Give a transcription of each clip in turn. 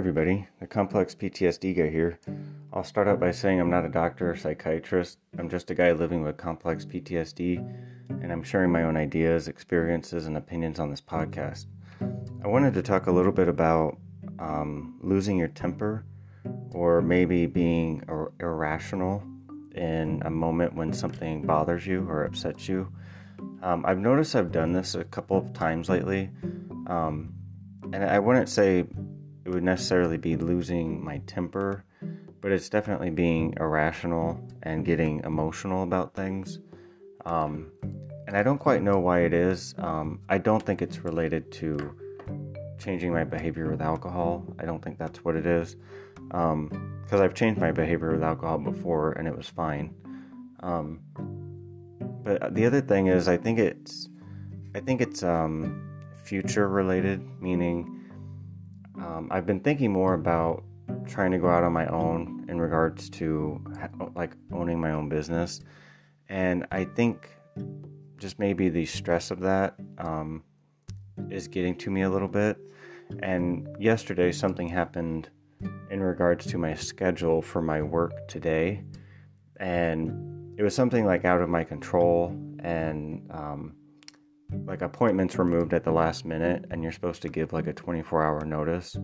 everybody. The complex PTSD guy here. I'll start out by saying I'm not a doctor or psychiatrist. I'm just a guy living with complex PTSD, and I'm sharing my own ideas, experiences, and opinions on this podcast. I wanted to talk a little bit about um, losing your temper or maybe being ir- irrational in a moment when something bothers you or upsets you. Um, I've noticed I've done this a couple of times lately. Um, and I wouldn't say it would necessarily be losing my temper, but it's definitely being irrational and getting emotional about things. Um, and I don't quite know why it is. Um, I don't think it's related to changing my behavior with alcohol. I don't think that's what it is. Because um, I've changed my behavior with alcohol before and it was fine. Um, but the other thing is, I think it's, I think it's um, future related, meaning um, I've been thinking more about trying to go out on my own in regards to like owning my own business, and I think just maybe the stress of that um, is getting to me a little bit. And yesterday, something happened in regards to my schedule for my work today, and it was something like out of my control. And um, like appointments were moved at the last minute and you're supposed to give like a 24 hour notice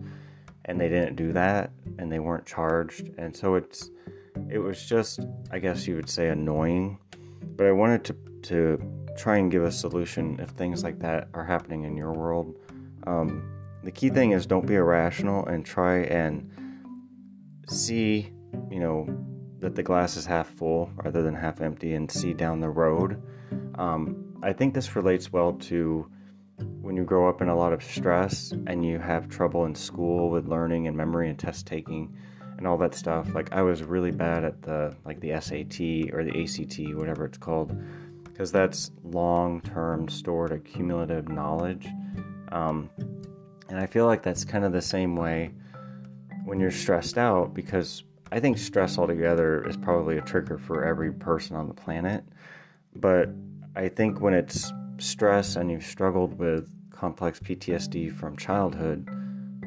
and they didn't do that and they weren't charged. And so it's it was just i guess you would say annoying. But i wanted to to try and give a solution if things like that are happening in your world. Um, the key thing is don't be irrational and try and see you know that the glass is half full rather than half empty and see down the road. Um, I think this relates well to when you grow up in a lot of stress and you have trouble in school with learning and memory and test taking and all that stuff. Like I was really bad at the like the SAT or the ACT, whatever it's called, because that's long-term stored accumulative knowledge. Um, and I feel like that's kind of the same way when you're stressed out because I think stress altogether is probably a trigger for every person on the planet. But I think when it's stress and you've struggled with complex PTSD from childhood,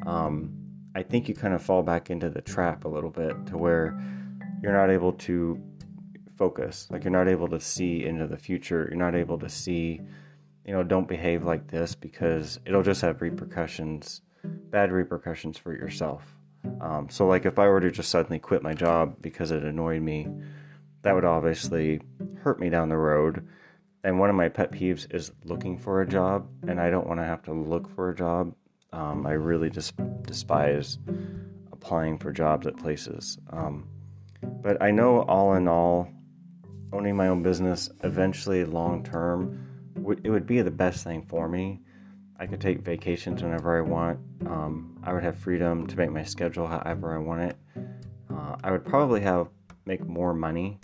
um, I think you kind of fall back into the trap a little bit to where you're not able to focus. Like you're not able to see into the future. You're not able to see, you know, don't behave like this because it'll just have repercussions, bad repercussions for yourself. Um, so, like if I were to just suddenly quit my job because it annoyed me, that would obviously hurt me down the road and one of my pet peeves is looking for a job, and I don't want to have to look for a job. Um, I really just despise applying for jobs at places. Um, but I know, all in all, owning my own business eventually, long term, it would be the best thing for me. I could take vacations whenever I want. Um, I would have freedom to make my schedule however I want it. Uh, I would probably have make more money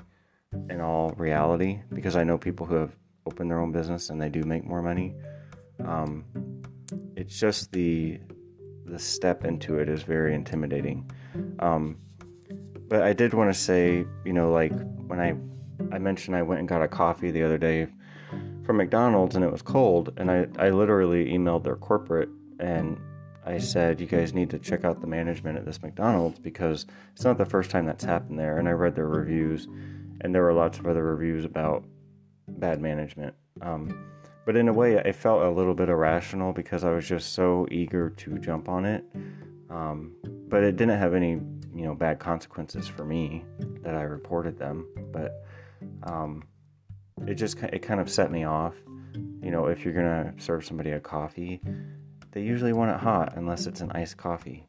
in all reality because I know people who have open their own business and they do make more money. Um, it's just the the step into it is very intimidating. Um, but I did want to say, you know, like when I I mentioned I went and got a coffee the other day from McDonald's and it was cold, and I I literally emailed their corporate and I said, you guys need to check out the management at this McDonald's because it's not the first time that's happened there. And I read their reviews, and there were lots of other reviews about bad management. Um, but in a way, I felt a little bit irrational because I was just so eager to jump on it. Um, but it didn't have any, you know, bad consequences for me that I reported them. But um, it just it kind of set me off. You know, if you're gonna serve somebody a coffee, they usually want it hot unless it's an iced coffee.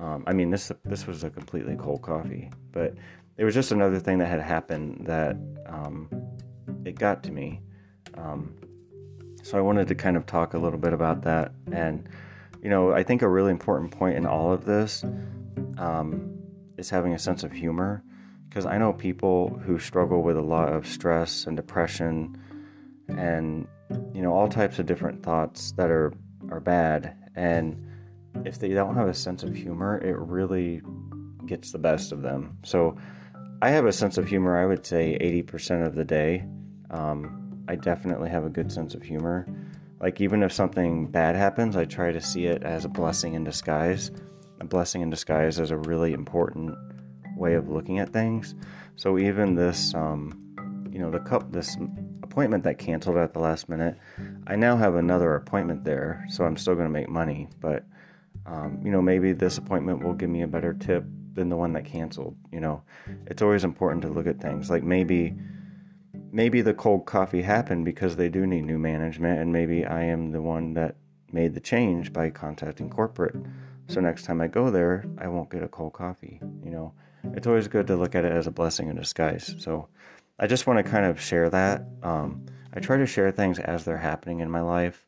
Um, I mean, this this was a completely cold coffee, but it was just another thing that had happened that um, it got to me. Um, so I wanted to kind of talk a little bit about that. And, you know, I think a really important point in all of this um, is having a sense of humor. Because I know people who struggle with a lot of stress and depression and, you know, all types of different thoughts that are, are bad. And if they don't have a sense of humor, it really gets the best of them. So I have a sense of humor, I would say 80% of the day. Um, I definitely have a good sense of humor. Like, even if something bad happens, I try to see it as a blessing in disguise. a blessing in disguise is a really important way of looking at things. So even this, um, you know, the cup, this appointment that canceled at the last minute, I now have another appointment there, so I'm still going to make money. But um, you know, maybe this appointment will give me a better tip than the one that canceled. You know, it's always important to look at things like maybe maybe the cold coffee happened because they do need new management, and maybe I am the one that made the change by contacting corporate. So next time I go there, I won't get a cold coffee. You know, it's always good to look at it as a blessing in disguise. So I just want to kind of share that. Um, I try to share things as they're happening in my life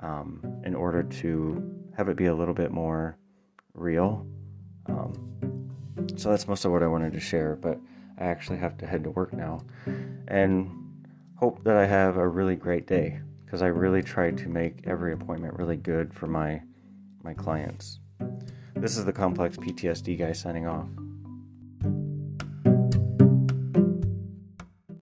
um, in order to have it be a little bit more real. Um, so that's most of what I wanted to share, but I actually have to head to work now and hope that I have a really great day because I really try to make every appointment really good for my my clients. This is the complex PTSD guy signing off.